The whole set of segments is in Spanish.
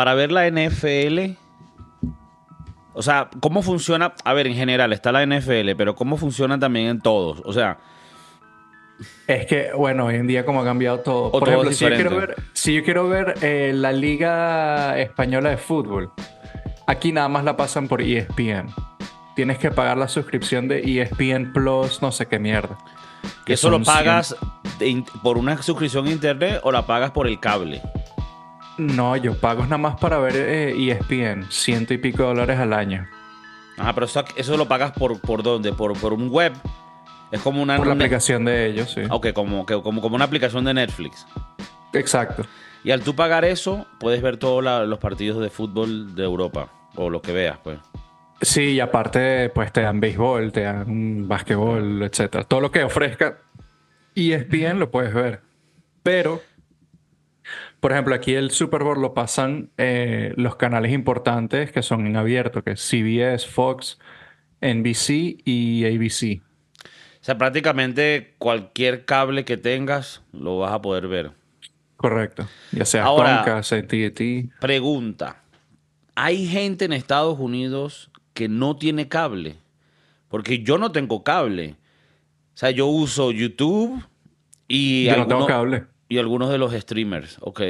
para ver la NFL, o sea, ¿cómo funciona? A ver, en general está la NFL, pero ¿cómo funciona también en todos? O sea, Es que, bueno, hoy en día como ha cambiado todo. O Por todo ejemplo, si yo quiero ver, si yo quiero ver eh, la Liga Española de Fútbol, aquí nada más la pasan por ESPN. Tienes que pagar la suscripción de ESPN Plus, no sé qué mierda. que eso lo pagas por una suscripción a internet o la pagas por el cable. No, yo pago nada más para ver eh, ESPN, ciento y pico de dólares al año. Ajá, pero eso, eso lo pagas por, por dónde? Por, por un web. Es como una. Por la aplicación de ellos, sí. Ok, como, como, como una aplicación de Netflix. Exacto. Y al tú pagar eso, puedes ver todos los partidos de fútbol de Europa. O lo que veas, pues. Sí, y aparte, pues te dan béisbol, te dan básquetbol, etcétera. Todo lo que ofrezca ESPN lo puedes ver. Pero, por ejemplo, aquí el Super Bowl lo pasan eh, los canales importantes que son en abierto, que es CBS, Fox, NBC y ABC. O sea, prácticamente cualquier cable que tengas lo vas a poder ver. Correcto. Ya sea Ahora- AT&T. Pregunta. ¿Hay gente en Estados Unidos que no tiene cable? Porque yo no tengo cable. O sea, yo uso YouTube y, Yo no tengo cable. Y algunos de los streamers, ok,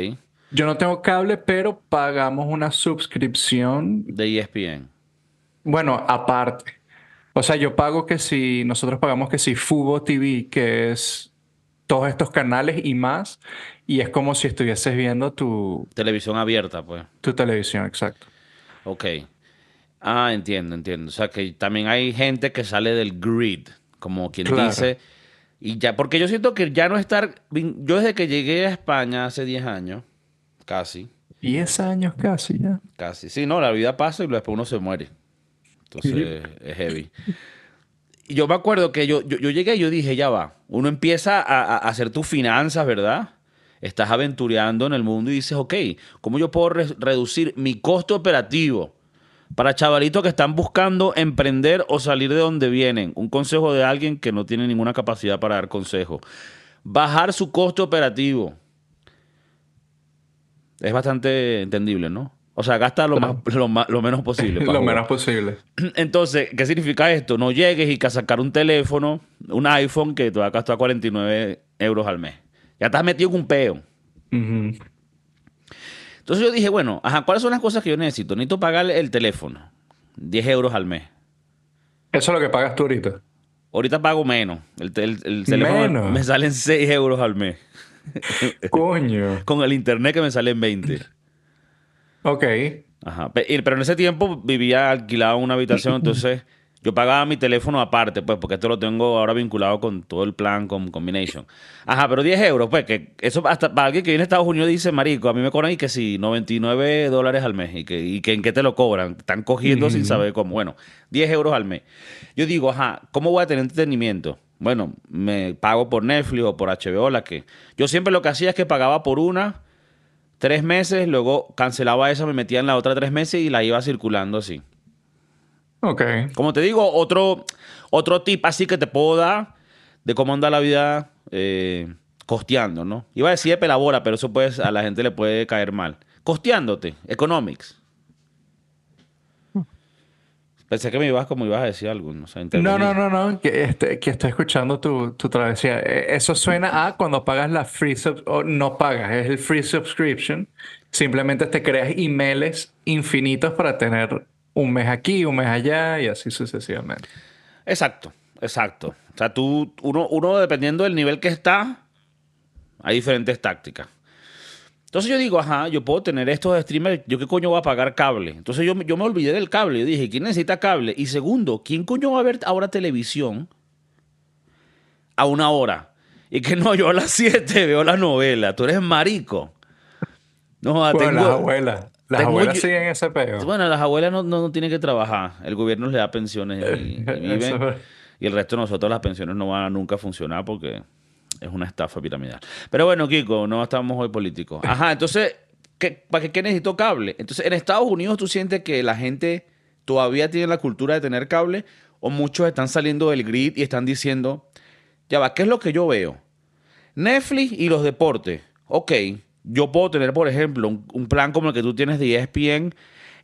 Yo no tengo cable, pero pagamos una suscripción de ESPN. Bueno, aparte. O sea, yo pago que si nosotros pagamos que si Fubo TV, que es todos estos canales y más, y es como si estuvieses viendo tu, Televisión abierta, pues. tu televisión, exacto. Ok. Ah, entiendo, entiendo. O sea, que también hay gente que sale del grid, como quien Claro. dice. Y ya, porque yo siento que ya no estar. Yo desde que llegué a España hace 10 años, casi, 10 años casi ya. casi. Sí, no, la vida pasa y después uno se muere. Entonces es heavy. Y yo me acuerdo que yo, yo, yo llegué y yo dije, ya va. Uno empieza a, a hacer tus finanzas, ¿verdad? Estás aventureando en el mundo y dices, ok, ¿cómo yo puedo re- reducir mi costo operativo? Para chavalitos que están buscando emprender o salir de donde vienen. Un consejo de alguien que no tiene ninguna capacidad para dar consejo. Bajar su costo operativo. Es bastante entendible, ¿no? O sea, gasta lo, más, lo, más- lo menos posible. Lo jugar. menos posible. Entonces, ¿qué significa esto? No llegues y que a sacar un teléfono, un iPhone que te va a costar 49 euros al mes. Ya estás metido en un peo. Entonces yo dije, bueno, ajá, ¿cuáles son las cosas que yo necesito? Necesito pagar el teléfono. 10 euros al mes. Eso es lo que pagas tú ahorita. Ahorita pago menos. El, el- el teléfono Menos. me salen 6 euros al mes. Coño. Con el internet que me salen 20. Ok. Ajá. Pero en ese tiempo vivía alquilado en una habitación, entonces yo pagaba mi teléfono aparte, pues, porque esto lo tengo ahora vinculado con todo el plan, con Combination. Ajá, pero 10 euros, pues, que eso hasta para alguien que viene a Estados Unidos dice, marico, a mí me cobran y que sí, 99 dólares al mes, y que, y que en qué te lo cobran, están cogiendo sin saber cómo. Bueno, 10 euros al mes. Yo digo, ajá, ¿cómo voy a tener entretenimiento? Bueno, me pago por Netflix o por HBO, la que... Yo siempre lo que hacía es que pagaba por una tres meses, luego cancelaba esa, me metía en la otra tres meses y la iba circulando así. Ok. Como te digo, otro, otro tip así que te puedo dar de cómo anda la vida eh, costeando, ¿no? Iba a decir de pelabora, pero eso pues a la gente le puede caer mal. Costeándote, economics. Pensé que me ibas como ibas a decir algo, no sé, No, no, no, no, que, este, que estoy escuchando tu, tu travesía. Eh, Eso suena a cuando pagas la free sub, o no pagas, es el free subscription. Simplemente te creas emails infinitos para tener un mes aquí, un mes allá y así sucesivamente. Exacto, exacto. O sea, tú, uno, uno dependiendo del nivel que está, hay diferentes tácticas. Entonces yo digo, ajá, yo puedo tener estos streamers, ¿yo qué coño voy a pagar cable? Entonces yo, yo me olvidé del cable. Yo dije, ¿quién necesita cable? Y segundo, ¿quién coño va a ver ahora televisión a una hora? Y que no, yo a las 7 veo la novela. Tú eres marico. No, Bueno, tengo- las abuelas. Las tengo abuelas yo- siguen ese peo. bueno, las abuelas no, no, no tienen que trabajar. El gobierno les da pensiones y, y viven. Eso es. Y el resto de nosotros las pensiones no van a nunca funcionar porque es una estafa piramidal. Pero bueno, Kiko, no estamos hoy políticos. Ajá, entonces, ¿qué, ¿para qué, qué necesito cable? Entonces, en Estados Unidos tú sientes que la gente todavía tiene la cultura de tener cable o muchos están saliendo del grid y están diciendo, ya va, ¿qué es lo que yo veo? Netflix y los deportes. Ok, yo puedo tener, por ejemplo, un, plan como el que tú tienes de ESPN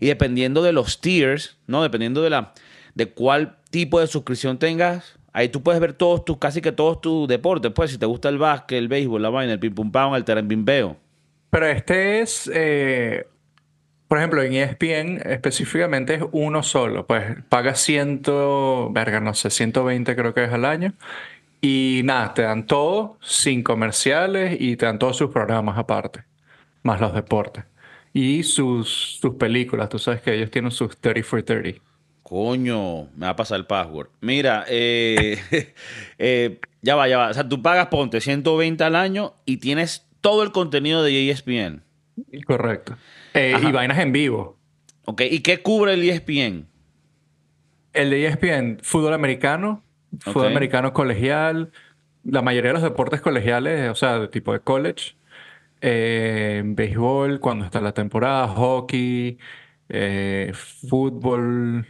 y dependiendo de los tiers, ¿no? Dependiendo de la de cuál tipo de suscripción tengas, ahí tú puedes ver todos tus, casi que todos tus deportes. Pues si te gusta el básquet, el béisbol, la vaina, el ping pum pam, el terambimbeo. Pero este es, eh, por ejemplo, en ESPN específicamente es uno solo. Pues pagas ciento, verga, no sé, 120 creo que es al año. Y nada, te dan todo sin comerciales y te dan todos sus programas aparte, más los deportes. Y sus, sus películas, tú sabes que ellos tienen sus 30 for 30. Coño, me va a pasar el password. Mira, eh, eh, ya va, ya va. O sea, tú pagas, ponte 120 al año y tienes todo el contenido de ESPN. Correcto. Eh, y vainas en vivo. Ok, ¿y qué cubre el ESPN? El de ESPN, fútbol americano, fútbol americano colegial, la mayoría de los deportes colegiales, o sea, de tipo de college, eh, béisbol, cuando está la temporada, hockey, eh, fútbol,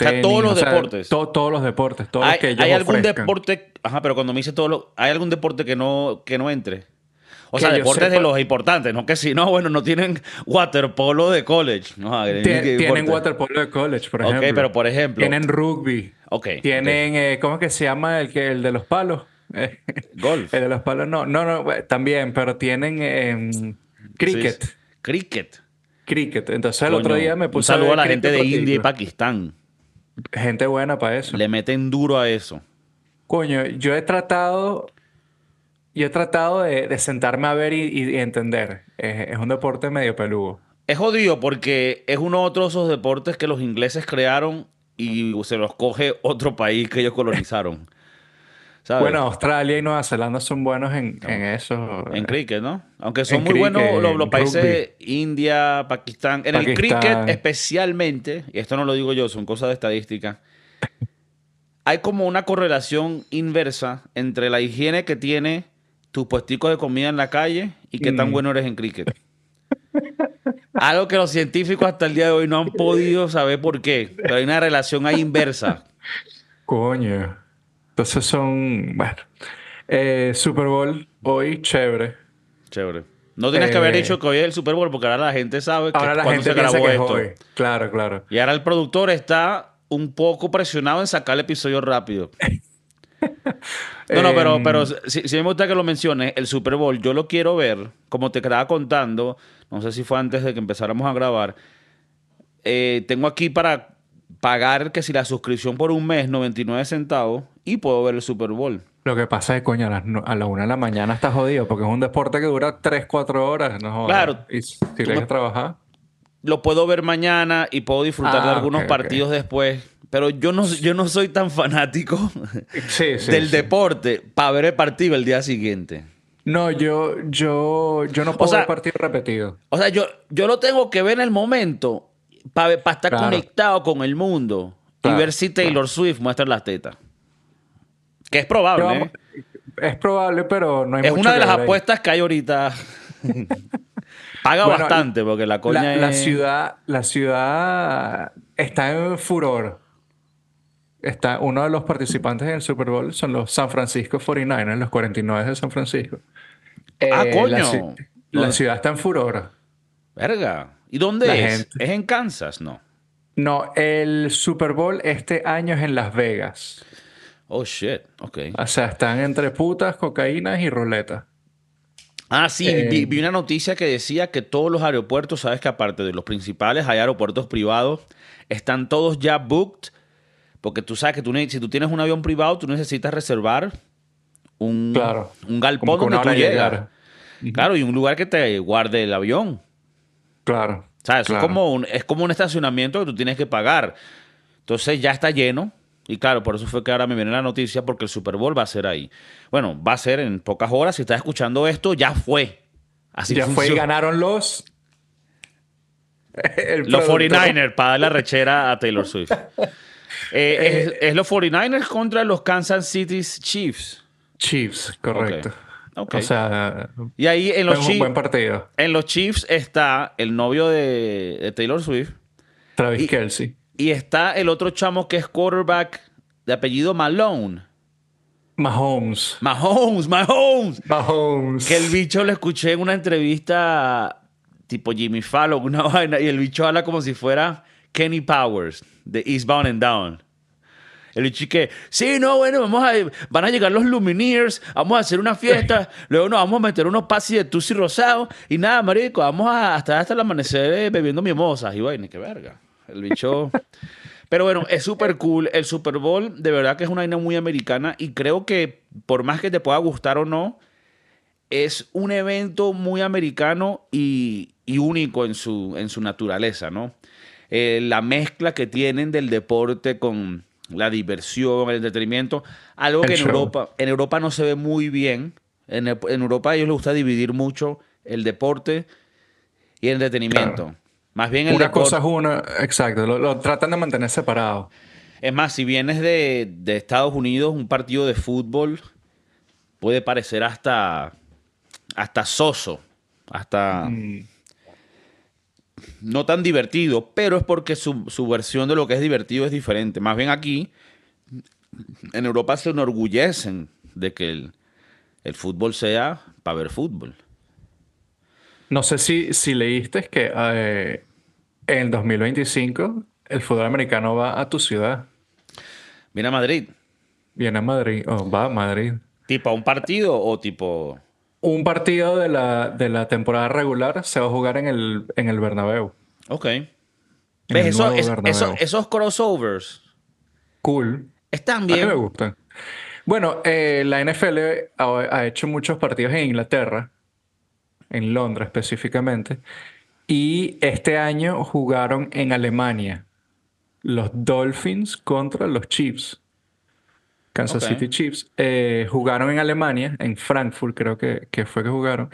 O sea, todos los o sea, deportes. to- todos los deportes, todos ¿Hay, los que ellos hay algún ofrezcan. deporte? Ajá, pero cuando me dice todo lo. ¿Hay algún deporte que no, que no entre? O sea, deportes de sepa- los importantes, no que si no, bueno, no tienen waterpolo de college. No, ¿qué Tienen waterpolo de college, por Ok, ejemplo. pero por ejemplo. Tienen rugby. Ok, Tienen, eh, ¿cómo es que se llama el, que, el de los palos? Golf. El de los palos no, no, no, eh, también, pero tienen eh, cricket. Sí. Cricket. Cricket. Entonces el otro día me Un puse a saludo a la gente de India y. Pakistán. Gente buena para eso. Le meten duro a eso. Coño, yo he tratado, yo he tratado de, de sentarme a ver y, y entender. Es, es un deporte medio peludo. Es jodido porque es uno de esos deportes que los ingleses crearon y se los coge otro país que ellos colonizaron. ¿Sabes? Bueno, Australia y Nueva Zelanda son buenos en, en eso. En cricket, ¿no? Aunque son En muy buenos los, países India, Pakistán. En el cricket especialmente, y esto no lo digo yo, son cosas de estadística, hay como una correlación inversa entre la higiene que tiene tus puesticos de comida en la calle y qué tan Mm. bueno eres en cricket. Algo que los científicos hasta el día de hoy no han podido saber por qué, pero hay una relación ahí inversa. Coño. Entonces son, bueno. Eh, Super Bowl hoy, chévere. Chévere. No tienes que haber Eh, dicho que hoy es el Super Bowl porque ahora la gente sabe que Ahora la gente se grabó que esto. hoy. Claro, claro. Y ahora el productor está un poco presionado en sacar el episodio rápido. No, no, pero, Em, pero si, si me gusta que lo menciones, el Super Bowl, yo lo quiero ver, como te estaba contando, no sé si fue antes de que empezáramos a grabar. eh, tengo aquí para pagar que si la suscripción por un mes, 99 centavos, y puedo ver el Super Bowl. Lo que pasa es que, coño, a las, no- a la una de la mañana estás jodido porque es un deporte que dura 3, 4 horas. No jodas. Claro. Y si tienes que trabajar. Lo puedo ver mañana y puedo disfrutar de Ah, algunos partidos después. Pero yo no, yo no soy tan fanático Sí, sí. del sí. deporte para ver el partido el día siguiente. No, yo, yo, yo no puedo sea- ver partidos repetidos. O sea, yo, yo lo tengo que ver en el momento para estar Claro. conectado con el mundo Claro, y ver si Taylor Swift muestra las tetas. Que es probable, Yo- ¿eh? Es probable, pero no hay Es mucho una de que las ahí. apuestas que hay ahorita. Paga Bueno, bastante porque la coña La, es... la ciudad, la ciudad está en furor. Está, uno de los participantes en el Super Bowl son los San Francisco 49ers, los 49 de San Francisco. Ah, Eh, coño. La, ci- la ¿Dónde- ciudad está en furor. Verga. ¿Y dónde La es? gente. Es en Kansas, ¿no? No, el Super Bowl este año es en Las Vegas. Oh, shit. Ok. O sea, están entre putas, cocaínas y ruletas. Ah, sí, Eh, vi, vi una noticia que decía que todos los aeropuertos, sabes que aparte de los principales, hay aeropuertos privados, están todos ya booked, porque tú sabes que tú, si tú tienes un avión privado, tú necesitas reservar un, Claro. un galpón donde tú llegas. Claro, y un lugar que te guarde el avión. Claro. O sea, eso claro. es, como un, es como un estacionamiento que tú tienes que pagar. Entonces ya está lleno. Y claro, por eso fue que ahora me viene la noticia, porque el Super Bowl va a ser ahí. Bueno, va a ser en pocas horas. Si estás escuchando esto, ya fue. Así ya fue y ganaron los. Los productor. 49ers para dar la rechera a Taylor Swift. Eh, es, es los 49ers contra los Kansas City Chiefs. Chiefs, correcto. O sea, Y ahí en los, Chiefs, buen partido. en los Chiefs está el novio de, de Taylor Swift Travis y- Kelsey. Y está el otro chamo que es quarterback de apellido Malone. Mahomes. Mahomes, Mahomes. Mahomes. Que el bicho lo escuché en una entrevista tipo Jimmy Fallon, una vaina, y el bicho habla como si fuera Kenny Powers de Eastbound and Down. El bicho que, sí, no, bueno, vamos a, van a llegar los Lumineers, vamos a hacer una fiesta, luego nos vamos a meter unos pasis de Tusi rosado y nada, marico, vamos a hasta hasta el amanecer eh, bebiendo mimosas y vaina, qué verga. El bicho... Pero bueno, es súper cool. El Super Bowl, de verdad que es una vaina muy americana y creo que por más que te pueda gustar o no, es un evento muy americano y, y único en su, en su naturaleza, ¿no? Eh, la mezcla que tienen del deporte con la diversión, el entretenimiento, algo El que en show. Europa, en Europa no se ve muy bien. En, en Europa a ellos les gusta dividir mucho el deporte y el entretenimiento. Claro. Más bien el Una cosa es una, exacto, lo, lo tratan de mantener separado. Es más, si vienes de, de Estados Unidos, un partido de fútbol puede parecer hasta, hasta soso, hasta Mm, no tan divertido, pero es porque su, su versión de lo que es divertido es diferente. Más bien aquí, en Europa se enorgullecen de que el, el fútbol sea para ver fútbol. No sé si, si leíste que eh, en el 2025 el fútbol americano va a tu ciudad. Viene a Madrid, Viene a Madrid, o va a Madrid. tipo a un partido o tipo... Un partido de la, de la temporada regular se va a jugar en el, en el Bernabéu. Ok. ¿Ves? Eso- es- eso- esos crossovers Cool. están A mí me bien. gustan. Bueno, eh, la NFL ha, ha hecho muchos partidos en Inglaterra, en Londres específicamente, y este año jugaron en Alemania los Dolphins contra los Chiefs. Kansas. City Chiefs. Eh, jugaron en Alemania, en Frankfurt creo que, que fue que jugaron,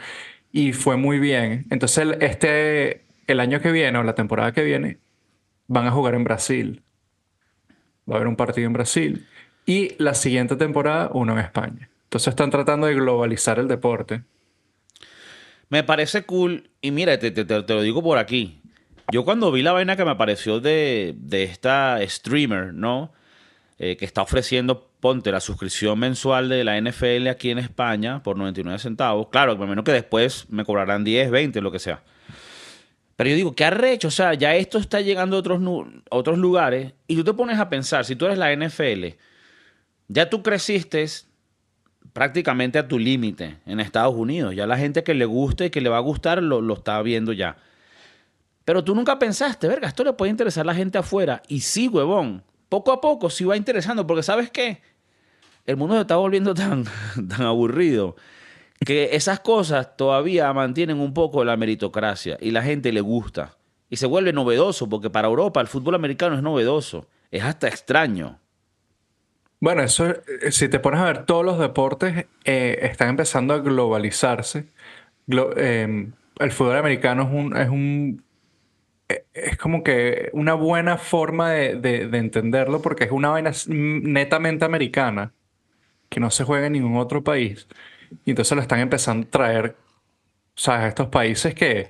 y fue muy bien. Entonces el, este, el año que viene o la temporada que viene van a jugar en Brasil. Va a haber un partido en Brasil. Y la siguiente temporada, uno en España. Entonces están tratando de globalizar el deporte. Me parece cool. Y mira, te, te- te- te lo digo por aquí. Yo cuando vi la vaina que me apareció de, de esta streamer, ¿no? Eh, que está ofreciendo, ponte, la suscripción mensual de la NFL aquí en España por 99 centavos. Claro, me menos que después me cobrarán 10, 20, lo que sea. Pero yo digo, ¿qué arrecho? O sea, ya esto está llegando a otros, a otros lugares y tú te pones a pensar, si tú eres la NFL, ya tú creciste prácticamente a tu límite en Estados Unidos. Ya la gente que le guste y que le va a gustar lo, lo está viendo ya. Pero tú nunca pensaste, verga, esto le puede interesar a la gente afuera. Y sí, huevón, poco a poco sí va interesando, porque ¿sabes qué? El mundo se está volviendo tan, tan aburrido que esas cosas todavía mantienen un poco la meritocracia y la gente le gusta. Y se vuelve novedoso, porque para Europa el fútbol americano es novedoso, es hasta extraño. Bueno, eso, eh, si te pones a ver, todos los deportes eh, están empezando a globalizarse. Glo- eh, el fútbol americano es un, es un, eh, es como que una buena forma de, de- de entenderlo porque es una vaina netamente americana que no se juega en ningún otro país. Y entonces lo están empezando a traer, ¿sabes? Estos países que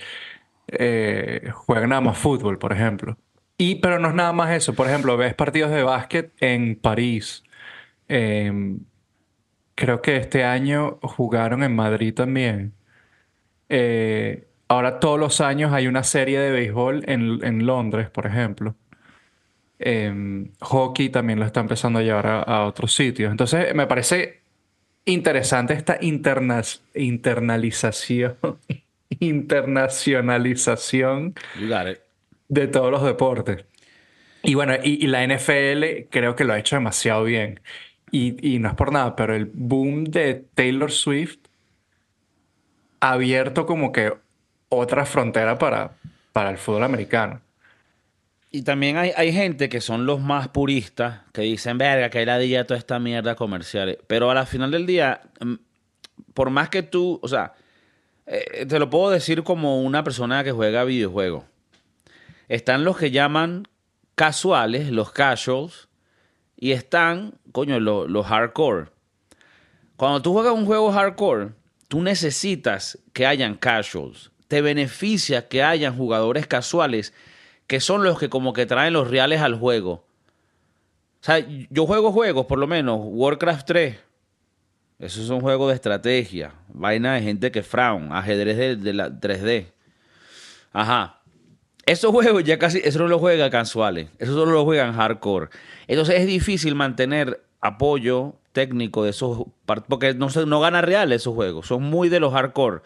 juegan nada más fútbol, por ejemplo. Y, pero no es nada más eso. Por ejemplo, ves partidos de básquet en París. Em, creo que este año jugaron en Madrid también. Eh, ahora todos los años hay una serie de béisbol en, en Londres, por ejemplo. Em, hockey también lo está empezando a llevar a, a otros sitios. Entonces me parece interesante esta interna- internalización, internacionalización de todos los deportes. Y bueno, y, y la NFL creo que lo ha hecho demasiado bien. Y, y no es por nada, pero el boom de Taylor Swift ha abierto como que otra frontera para, para el fútbol americano. Y también hay, hay gente que son los más puristas que dicen, verga, que hay la día toda esta mierda comercial. Pero a la final del día, mm, por más que tú, o sea, eh, te lo puedo decir como una persona que juega videojuegos. Están los que llaman casuales, los casuals, y están, coño, lo- los hardcore. Cuando tú juegas un juego hardcore, tú necesitas que hayan casuals. Te beneficia que hayan jugadores casuales que son los que como que traen los reales al juego. O sea, yo juego juegos, por lo menos, Warcraft 3, Eso es un juego de estrategia. Vaina de gente que frown. Ajedrez de, de la 3D. Ajá. Esos juegos ya casi, eso no lo juegan casuales. Eso solo lo juegan hardcore. Entonces es difícil mantener apoyo técnico de esos. Porque no, se, no gana real esos juegos. Son muy de los hardcore.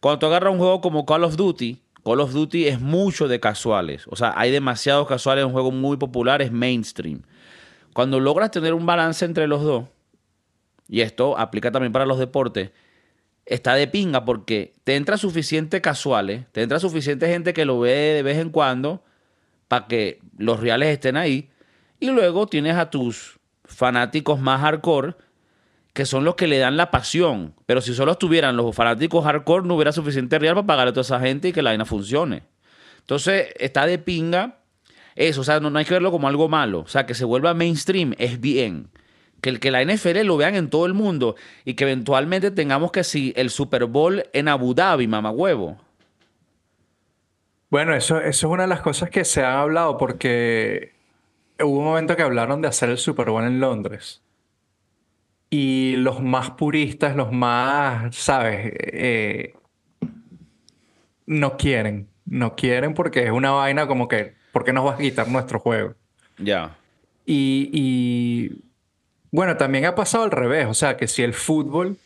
Cuando tú agarras un juego como Call of Duty, Call of Duty es mucho de casuales. O sea, hay demasiados casuales. Un juego muy popular, es mainstream. Cuando logras tener un balance entre los dos, y esto aplica también para los deportes, está de pinga porque te entra suficiente casuales, te entra suficiente gente que lo ve de vez en cuando para que los reales estén ahí. Y luego tienes a tus fanáticos más hardcore, que son los que le dan la pasión. Pero si solo estuvieran los fanáticos hardcore, no hubiera suficiente real para pagarle a toda esa gente y que la vaina funcione. Entonces, está de pinga eso. O sea, no, no hay que verlo como algo malo. O sea, que se vuelva mainstream es bien que, el, que la NFL lo vean en todo el mundo y que eventualmente tengamos que si el Super Bowl en Abu Dhabi, mamá huevo. Bueno, eso, eso es una de las cosas que se han hablado porque hubo un momento que hablaron de hacer el Super Bowl en Londres. Y los más puristas, los más, ¿sabes? Eh, no quieren. No quieren porque es una vaina como que, ¿por qué nos vas a quitar nuestro juego? Ya. Y, y bueno, también ha pasado al revés, o sea, que si el fútbol,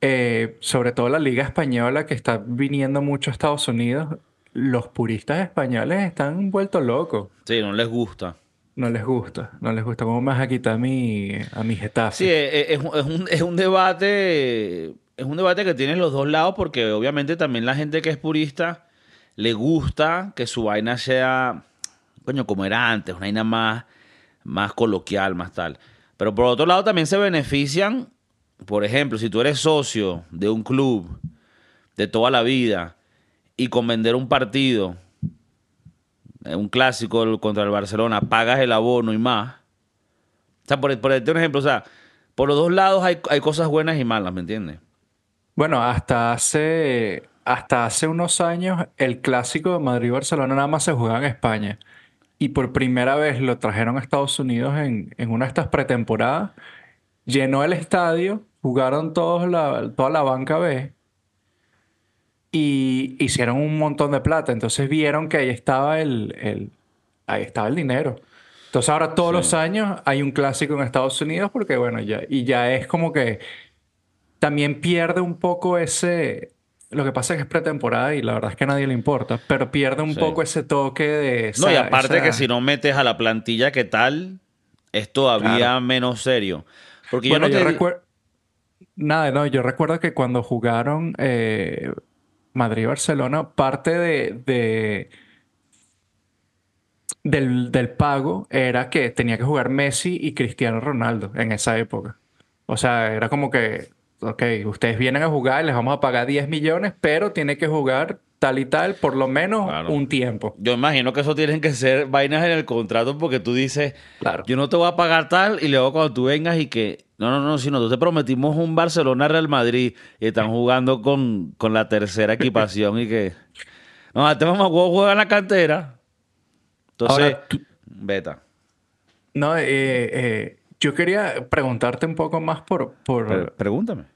eh, sobre todo la liga española que está viniendo mucho a Estados Unidos, los puristas españoles están vueltos locos. Sí, no les gusta. No les gusta, no les gusta. ¿Cómo me vas a quitar a mi, a mi Getafe? Sí, eh, eh, es, es, un, es un debate, es un debate que tienen los dos lados porque obviamente también la gente que es purista le gusta que su vaina sea, coño, como era antes, una vaina más, más coloquial, más tal. Pero por otro lado también se benefician, por ejemplo, si tú eres socio de un club de toda la vida y con vender un partido, eh, un clásico contra el Barcelona, pagas el abono y más. O sea, por, por un ejemplo, o sea, por los dos lados hay, hay cosas buenas y malas, ¿me entiendes? Bueno, hasta hace, hasta hace unos años el clásico de Madrid-Barcelona nada más se jugaba en España y por primera vez lo trajeron a Estados Unidos en, una de estas pretemporadas. Llenó el estadio, jugaron todos la, toda la banca B y hicieron un montón de plata. Entonces vieron que ahí estaba el, ahí estaba el dinero. Entonces ahora todos los años hay un clásico en Estados Unidos porque bueno, ya, y ya es como que también pierde un poco ese, lo que pasa es que es pretemporada y la verdad es que a nadie le importa, pero pierde un poco ese toque de... no, y aparte que si no metes a la plantilla, ¿qué tal? Es todavía menos serio. Porque yo no te... recuerdo... Nada, no, yo recuerdo que cuando jugaron eh, Madrid-Barcelona, parte de, Del, del, pago era que tenía que jugar Messi y Cristiano Ronaldo en esa época. O sea, era como que ok, ustedes vienen a jugar, les vamos a pagar 10 millones, pero tiene que jugar tal y tal por lo menos un tiempo. Yo imagino que eso tienen que ser vainas en el contrato porque tú dices, claro. yo no te voy a pagar tal y luego cuando tú vengas y que, no, no, no, si nosotros te prometimos un Barcelona-Real Madrid y están jugando con, con la tercera equipación y que, no, este mamá juega en la cantera. Entonces, beta. No, eh, eh, yo quería preguntarte un poco más por... por pregúntame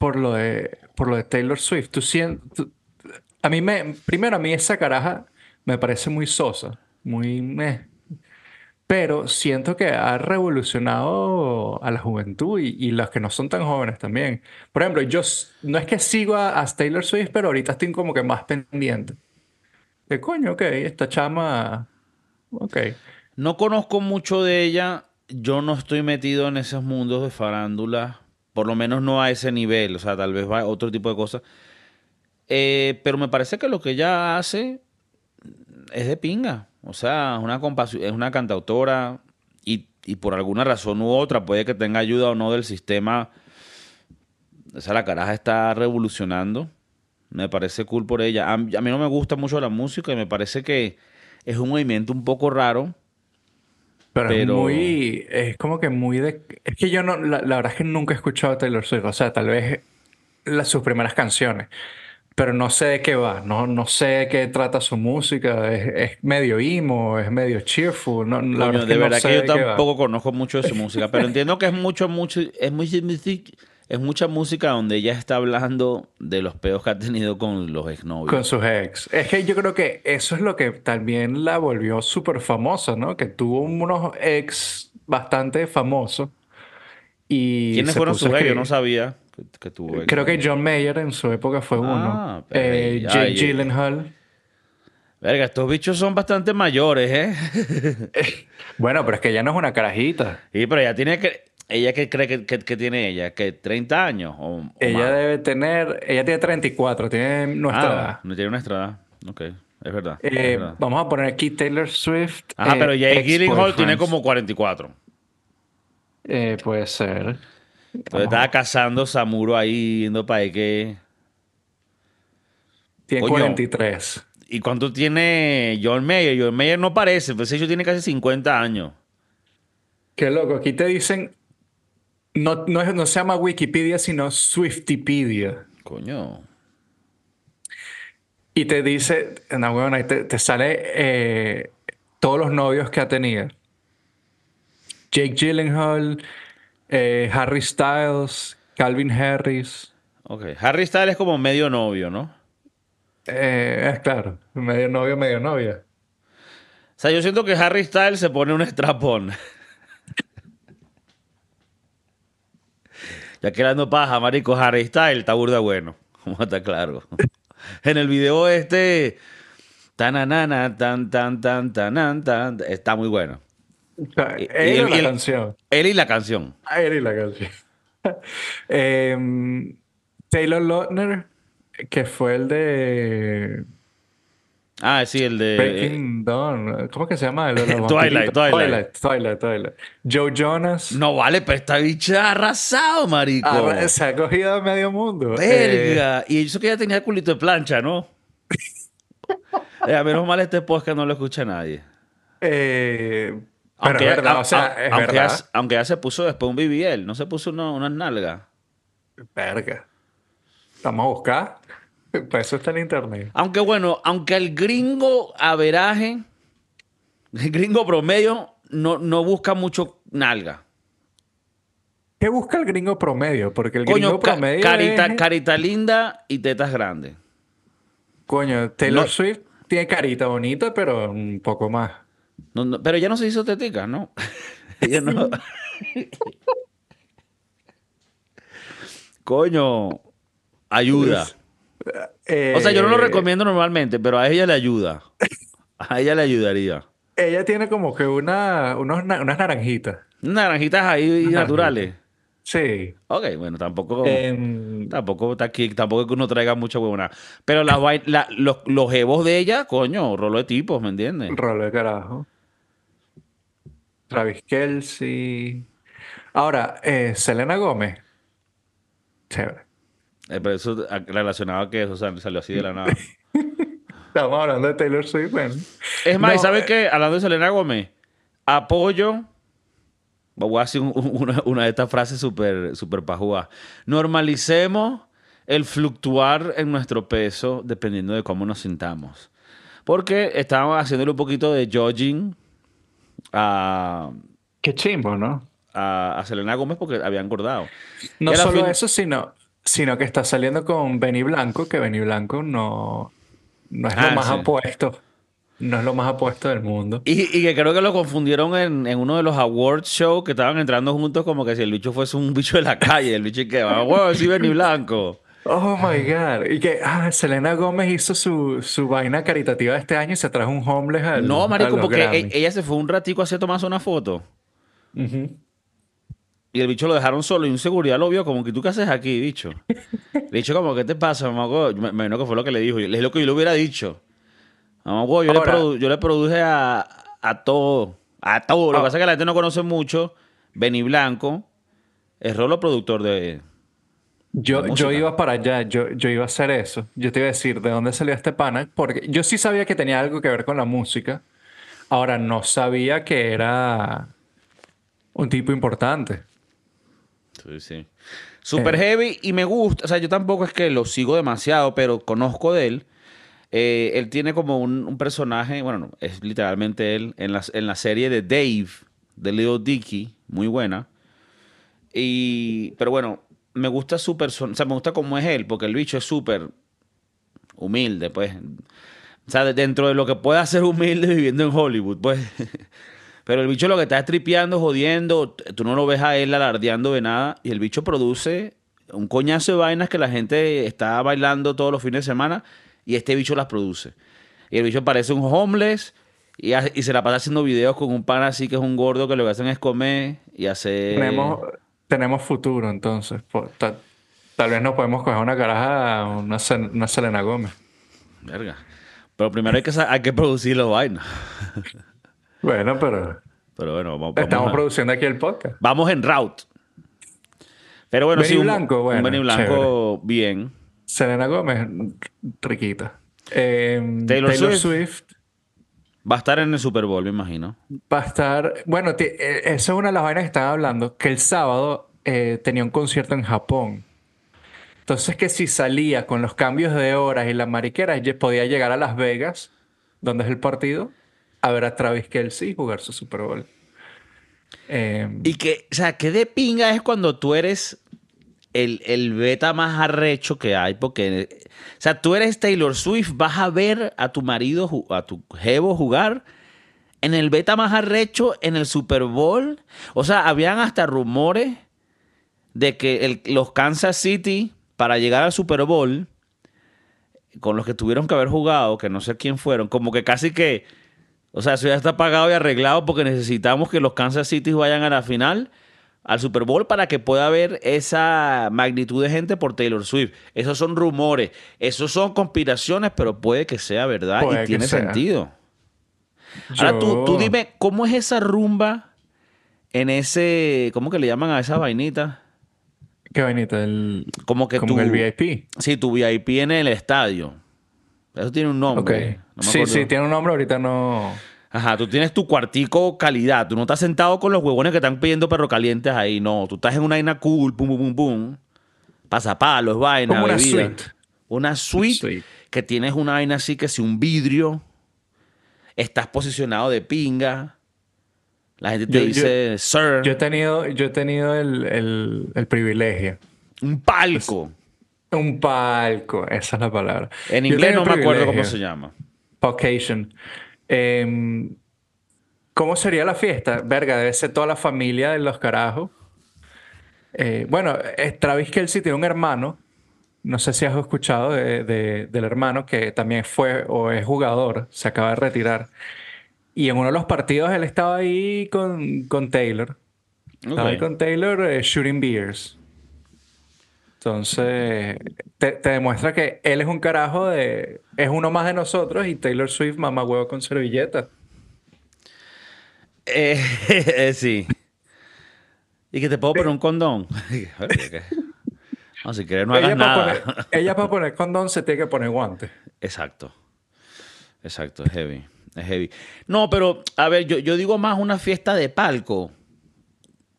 por lo de, por lo de Taylor Swift. Tú sientes, a mí me, primero a mí esa caraja me parece muy sosa, muy meh. Pero siento que ha revolucionado a la juventud y, y, los que no son tan jóvenes también. Por ejemplo, yo no es que sigo a, Taylor Swift, pero ahorita estoy como que más pendiente. De coño, ok, esta chama. Ok. No conozco mucho de ella. Yo no estoy metido en esos mundos de farándula por lo menos no a ese nivel, o sea, tal vez va a otro tipo de cosas. Eh, pero me parece que lo que ella hace es de pinga. O sea, es una, es una cantautora y, por alguna razón u otra puede que tenga ayuda o no del sistema. O sea, la caraja está revolucionando. Me parece cool por ella. A, mí no me gusta mucho la música y me parece que es un movimiento un poco raro pero, es muy. Es como que muy de. Es que yo no. La, verdad es que nunca he escuchado a Taylor Swift. O sea, tal vez las, sus primeras canciones. Pero no sé de qué va. No, no sé de qué trata su música. Es, medio emo, es medio cheerful. No, la verdad de verdad que, yo tampoco conozco mucho de su música. Pero entiendo que es mucho, mucho. Es muy es mucha música donde ella está hablando de los peos que ha tenido con los exnovios. Con sus ex. Es que yo creo que eso es lo que también la volvió súper famosa, ¿no? Que tuvo unos ex bastante famosos. Y ¿Quiénes fueron sus ex? Yo no sabía que, que tuvo ex. Creo que John Mayer en su época fue Ah, uno. pero Eh, Jake ay, Gyllenhaal. Verga, estos bichos son bastante mayores, ¿eh? Bueno, pero es que ella no es una carajita. Sí, pero ella tiene que... ¿Ella qué cree que, que- que tiene ella? ¿Que 30 años? O, o Ella más? debe tener, ella tiene 34, tiene nuestra Ah, edad. no tiene nuestra edad. Ok, es verdad. es Eh, verdad. vamos a poner aquí Taylor Swift. Ajá, eh, pero Jake Gyllenhaal tiene como 44. Eh, puede ser. Entonces estaba cazando Samuro ahí, yendo para que... Tiene Coño. 43. ¿Y cuánto tiene John Mayer? John Mayer no parece, pues ellos tiene casi 50 años. Qué loco. Aquí te dicen. No, no, es- no se llama Wikipedia, sino Swiftipedia. Coño. Y te dice. No, bueno, te, te sale eh, todos los novios que ha tenido: Jake Gyllenhaal, eh, Harry Styles, Calvin Harris. Ok. Harry Styles es como medio novio, ¿no? Eh, es claro, medio novio, medio novia. O sea, yo siento que Harry Styles se pone un estrapón. ya que dando paja, marico, Harry Styles está burda bueno. Como está claro. en el video este... Tananana, tan, tan, tan, tan, tan, está muy bueno. Y- él y la canción. Él y la canción. Ah, él y la canción. Taylor Lautner, que fue el de Ah, sí, el de... Breaking Dawn. ¿Cómo que se llama? El de los Twilight. Twilight. Twilight, Twilight, Twilight. Joe Jonas. No vale, pero esta bicha ha arrasado, marico. Arra- se ha cogido a medio mundo. Eh, Verga. Y eso que ella tenía culito de plancha, ¿no? Eh, a menos mal este podcast no lo escucha nadie. eh, pero Aunque, es verdad, a- o sea, a- es aunque, verdad. ya, aunque ya se puso después un BBL, no se puso una- unas nalgas. Verga. Vamos a buscar. Para eso está en internet. Aunque bueno, aunque el gringo averaje, el gringo promedio, no, no busca mucho nalga. ¿Qué busca el gringo promedio? Porque el Coño, gringo ca- promedio carita, es- carita linda y tetas grandes. Coño, Taylor No- Swift tiene carita bonita, pero un poco más. No, no, pero ella no se hizo tetica, ¿no? ella no. Coño, ayuda. O sea, yo no lo Eh, recomiendo normalmente, pero a ella le ayuda. A ella le ayudaría. Ella tiene como que una, unos na- unas naranjitas. Naranjitas ahí naturales. Sí. Ok, bueno, tampoco. Em, Tampoco está aquí, tampoco es que uno traiga mucha huevona. Pero las vai- la- los, los jevos de ella, coño, rolo de tipos, ¿me entiendes? rolo de carajo. Travis Kelsey. Ahora, eh, Selena Gómez. Chévere. Eh, pero eso relacionado a que eso sal- salió así de la nada. Estamos hablando de Taylor Swift, bueno. Es más, ¿y No, ¿sabes eh, qué? Hablando de Selena Gómez, apoyo. Voy a hacer un- una, una de estas frases súper super pajúas. Normalicemos el fluctuar en nuestro peso dependiendo de cómo nos sintamos. Porque estábamos haciéndole un poquito de jogging a, Qué chimbo, ¿no? a, a Selena Gómez porque había engordado. No solo fin- eso, sino, sino que está saliendo con Benny Blanco, que Benny Blanco no, no es Ah, lo más sí. apuesto. No es lo más apuesto del mundo. Y, y que creo que lo confundieron en, en uno de los awards show que estaban entrando juntos como que si el bicho fuese un bicho de la calle. El bicho que va, wow, sí, Benny Blanco. Oh my God. Y que ah, Selena Gómez hizo su, su vaina caritativa este año y se trajo un homeless al. No, marico, porque Grammy. e- ella se fue un ratico así a tomarse una foto. Y el bicho lo dejaron solo y un seguridad lo vio como que tú qué haces aquí, bicho. Le dicho como, ¿qué te pasa, mamá? Me me imagino que fue lo que le dijo. Es lo que yo le hubiera dicho. Mamá, yo, le produ- yo le produje a, a todo. A todo. Lo que Ah. pasa es que la gente no conoce mucho. Benny Blanco es rolo productor de... Yo, yo iba para allá, yo, yo iba a hacer eso. Yo te iba a decir de dónde salió este pana, porque yo sí sabía que tenía algo que ver con la música. Ahora no sabía que era un tipo importante. Sí, sí. Super heavy y me gusta. O sea, yo tampoco es que lo sigo demasiado, pero conozco de él. Eh, él tiene como un, un personaje, bueno, no, es literalmente él, en la, en la serie de Dave, de Leo Dicky, muy buena. Y, pero bueno, me gusta su persona, o sea, me gusta cómo es él, porque el bicho es súper humilde, pues. O sea, dentro de lo que puede hacer humilde viviendo en Hollywood, pues. Pero el bicho lo que está es tripeando, jodiendo, tú no lo ves a él alardeando de nada, y el bicho produce un coñazo de vainas que la gente está bailando todos los fines de semana, y este bicho las produce. Y el bicho parece un homeless, y, hace- y se la pasa haciendo videos con un pan así que es un gordo que lo que hacen es comer y hacer... Tenemos, tenemos futuro, entonces. Tal vez nos podemos coger una caraja, una, una Selena Gómez. Verga. Pero primero hay que, hay que producir la vaina. Bueno, pero Pero bueno, vamos, vamos estamos a- produciendo aquí el podcast. vamos en route. Pero bueno, Benny sí, un, Blanco, un bueno, Benny Blanco bien. Selena Gómez, riquita. Eh, Taylor Taylor, Swift. Swift. Va a estar en el Super Bowl, me imagino. va a estar. Bueno, eh, esa es una de las vainas que estaba hablando, que el sábado eh, tenía un concierto en Japón. Entonces, que si salía con los cambios de horas y la mariquera, ya podía llegar a Las Vegas, donde es el partido, a ver a Travis Kelce jugar su Super Bowl. Eh, Y que, o sea, qué de pinga es cuando tú eres el, el beta más arrecho que hay, porque, o sea, tú eres Taylor Swift, vas a ver a tu marido, a tu jevo jugar en el beta más arrecho en el Super Bowl. O sea, habían hasta rumores de que los Kansas City, para llegar al Super Bowl, con los que tuvieron que haber jugado, que no sé quién fueron, como que casi que, o sea, eso ya está pagado y arreglado porque necesitamos que los Kansas City vayan a la final, al Super Bowl, para que pueda haber esa magnitud de gente por Taylor Swift. Esos son rumores, esos son conspiraciones, pero puede que sea verdad Puede y tiene sea. sentido. Ahora tú, tú yo- dime, ¿cómo es esa rumba en ese, ¿cómo que le llaman a esa vainita? Qué bonito, el, Como que como el VIP. Sí, tu VIP en el estadio. Eso tiene un nombre. no sí, sí, tiene un nombre, ahorita no. Ajá, tú tienes tu cuartico calidad. Tú no estás sentado con los huevones que están pidiendo perro calientes ahí. No, tú estás en una vaina cool, pum, pum, pum, pum. Pasapalos, vaina, Como una bebida. suite. Una suite, Suite. que tienes una vaina así que si un vidrio. Estás posicionado de pinga. La gente te Yo- yo- dice, sir, Yo he tenido, yo he tenido el, el- el privilegio. un palco. Un palco, esa es la palabra. En Yo inglés no me acuerdo cómo se llama. Occasion. Em, ¿Cómo sería la fiesta? Verga, debe ser toda la familia de los carajos. Eh, bueno, Travis Kelce tiene un hermano. No sé si has escuchado de- de- del hermano que también fue o es jugador. Se acaba de retirar. Y en uno de los partidos él estaba ahí con, con Taylor. Estaba ahí con Taylor eh, shooting beers. Entonces, te, te demuestra que él es un carajo de... Es uno más de nosotros y Taylor Swift mamá huevo con servilleta. Eh, sí. ¿Y que te puedo poner un condón? no, si quieres no hagas ella, para nada. poner, ella para poner condón se tiene que poner guantes. Exacto. Exacto, es heavy. Es heavy. No, pero, a ver, yo, yo digo más una fiesta de palco.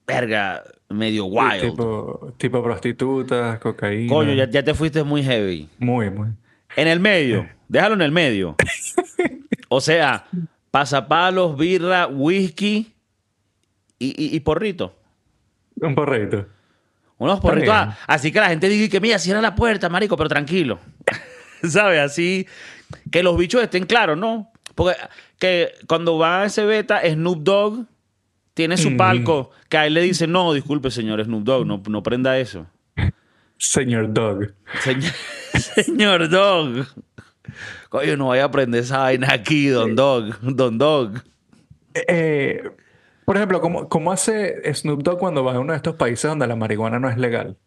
Verga, medio wild. Tipo, tipo prostitutas, cocaína. Coño, ya, ya te fuiste muy heavy. Muy, muy. En el medio, déjalo en el medio. O sea, pasapalos, birra, whisky y, y- y porrito. Un porrito. Unos porritos. ah, así que la gente diga que, mira, cierra la puerta, marico, pero tranquilo. ¿Sabes? Así que los bichos estén claros, ¿no? Porque que cuando va a ese beta, Snoop Dogg tiene su Mm. palco, que a él le dicen, no, disculpe, señor Snoop Dogg, no, no prenda eso. Señor Dog. Señor, señor Dogg. Coño, no vaya a prender esa vaina aquí, Don Dogg. Don Dogg. Eh, por ejemplo, ¿cómo, ¿cómo hace Snoop Dogg cuando va a uno de estos países donde la marihuana no es legal?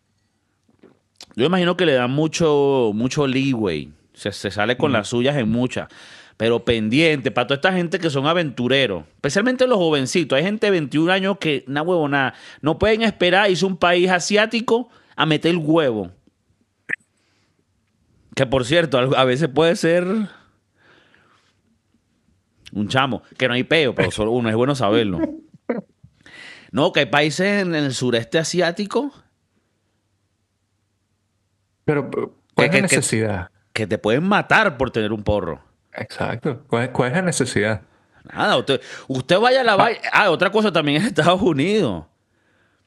Yo imagino que le dan mucho, mucho leeway. Se, se sale con las suyas en muchas. Pero pendiente, para toda esta gente que son aventureros, especialmente los jovencitos. Hay gente de 21 años que, na huevo, nada, no pueden esperar irse a un país asiático a meter el huevo. Que por cierto, a veces puede ser un chamo, que no hay peo, pero solo uno es bueno saberlo. No, que hay países en el sureste asiático Pero, ¿cuál Que- es que- la que- necesidad? que te pueden matar por tener un porro. Exacto. ¿Cuál, cuál es la necesidad? Nada, usted, usted vaya a la vaina. Ah, otra cosa también en Estados Unidos.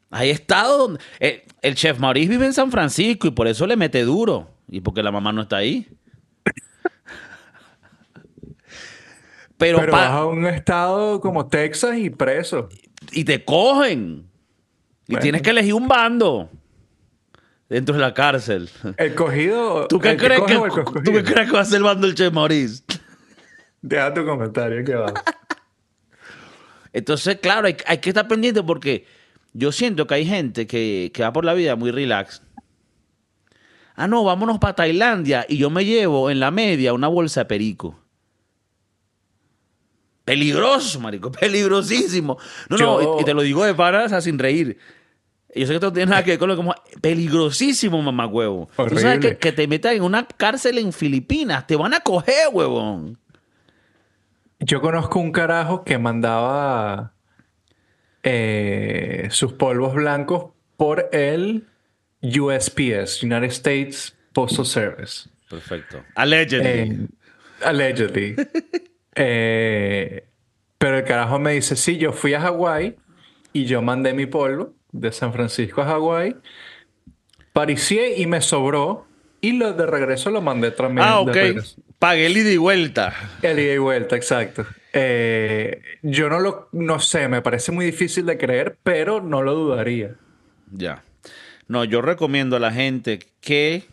Hay estados donde... eh, el chef Maurice vive en San Francisco y por eso le mete duro. Y porque la mamá no está ahí. Pero, Pero vas a un estado como Texas y preso. y te cogen. Y tienes que elegir un bando dentro de la cárcel. El cogido. ¿Tú qué, el crees que, o el ¿Tú cogido? qué crees que va a ser el bando del Chef Maurice? Deja tu comentario que va. Entonces, claro, hay, hay que estar pendiente porque yo siento que hay gente que, que va por la vida muy relax. Ah, no, vámonos para Tailandia y yo me llevo en la media una bolsa de perico. Peligroso, marico, peligrosísimo. No, no, y, y te lo digo de paras, sin reír. Yo sé que esto no tiene nada que ver con lo como peligrosísimo, mamá huevo. Tú sabes que, que te metan en una cárcel en Filipinas, te van a coger, huevón. Yo conozco un carajo que mandaba eh, sus polvos blancos por el USPS, United States Postal Service. Perfecto. Allegedly. Eh, allegedly. Eh, pero el carajo me dice, sí, yo fui a Hawái y yo mandé mi polvo de San Francisco a Hawái, paricié y me sobró y lo de regreso lo mandé también. ah, ok. Pagué el ida y vuelta. El ida y vuelta, exacto. Eh, yo no lo, no sé, me parece muy difícil de creer, pero no lo dudaría. Ya. No, yo recomiendo a la gente que.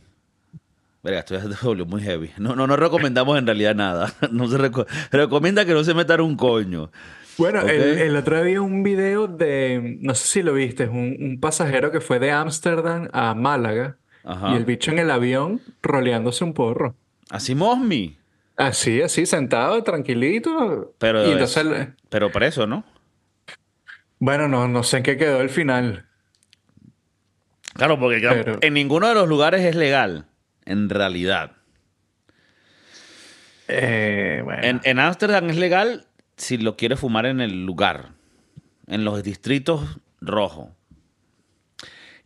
Verga, esto volvió muy heavy. No, no, no recomendamos en realidad nada. No se reco- recomienda que no se metan un coño. Bueno, el, el otro día un video de, no sé si lo viste, es un, un pasajero que fue de Ámsterdam a Málaga Ajá. y el bicho en el avión roleándose un porro. Así Mosmi. Así, así, sentado, tranquilito. Pero, y entonces, es- pero preso, ¿no? bueno, no, no sé en qué quedó el final. Claro, porque Pero- en ninguno de los lugares es legal. En realidad. Eh, bueno. En Ámsterdam es legal si lo quieres fumar en el lugar. En los distritos rojos.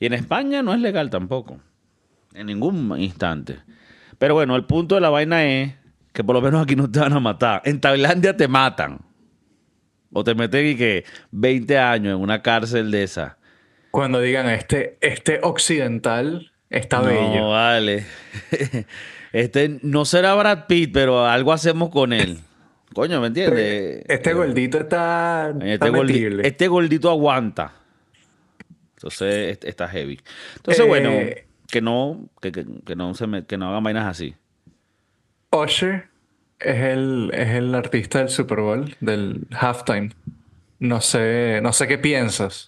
Y en España no es legal tampoco. En ningún instante. Pero bueno, el punto de la vaina es que por lo menos aquí no te van a matar. En Tailandia te matan. O te meten y que 20 años en una cárcel de esa. Cuando digan este, este occidental está No, bello. vale. Este no será Brad Pitt, pero algo hacemos con él. Coño, ¿me entiendes? Este gordito está, Este, está gordi- metible. este gordito aguanta. Entonces est- está heavy. Entonces, Eh, bueno, que no, que, que- que no se me- que no hagan vainas así. Usher es el, es el artista del Super Bowl, del halftime. No sé, no sé qué piensas.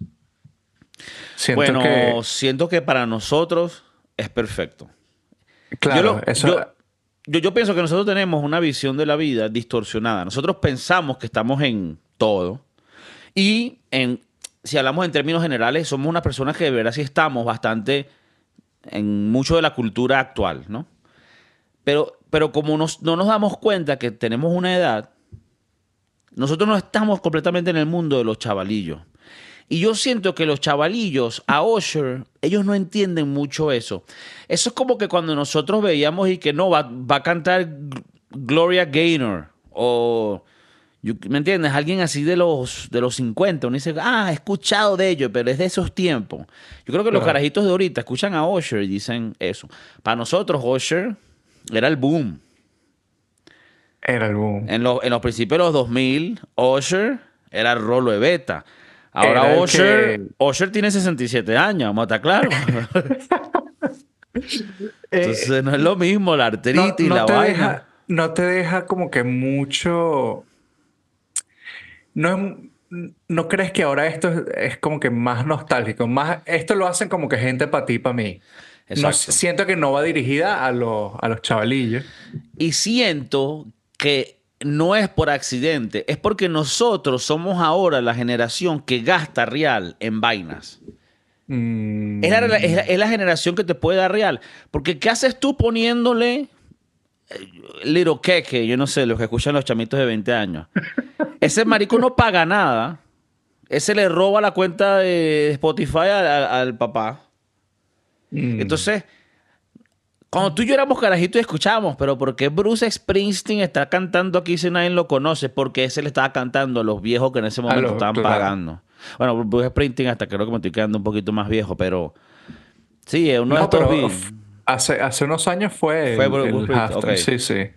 Siento bueno, que, siento que para nosotros es perfecto. claro, yo, lo- eso, yo- yo- yo pienso que nosotros tenemos una visión de la vida distorsionada. Nosotros pensamos que estamos en todo. Y en, si hablamos en términos generales, somos unas personas que de verdad sí estamos bastante en mucho de la cultura actual, ¿no? Pero, pero como nos- no nos damos cuenta que tenemos una edad, nosotros no estamos completamente en el mundo de los chavalillos. Y yo siento que los chavalillos a Usher, ellos no entienden mucho eso. Eso es como que cuando nosotros veíamos y que no, va, va a cantar Gloria Gaynor o, ¿me entiendes? Alguien así de los, de los 50. Uno dice, ah, he escuchado de ellos, pero es de esos tiempos. Yo creo que los Claro. carajitos de ahorita escuchan a Usher y dicen eso. Para nosotros, Usher era el boom. era el boom. En, los- en los principios de los 2000, Usher era el rolo de beta. Ahora Usher, que- tiene 67 años, vamos a estar claros. Entonces no es lo mismo la no, artritis, no la vaina. deja, no te deja como que mucho. No es- ¿No crees que ahora esto es, es como que más nostálgico? Más, esto lo hacen como que gente para ti, para mí. No, siento que no va dirigida a los, a los chavalillos. Y siento que no es por accidente, es porque nosotros somos ahora la generación que gasta real en vainas. Mm, Es la, es la- es la generación que te puede dar real. Porque ¿qué haces tú poniéndole eh, Little Keke? Yo no sé, los que escuchan los chamitos de 20 años. Ese marico no paga nada. Ese le roba la cuenta de Spotify al, papá. mm. Entonces, cuando tú y yo éramos carajitos y escuchábamos, pero ¿por qué Bruce Springsteen está cantando aquí si nadie lo conoce? Porque ese le estaba cantando a los viejos que en ese momento los- estaban claro. pagando. Bueno, Bruce Springsteen hasta creo que me estoy quedando un poquito más viejo, pero sí, uno de estos f- hace, hace unos años fue, Fue el, Bruce el. Sí, sí.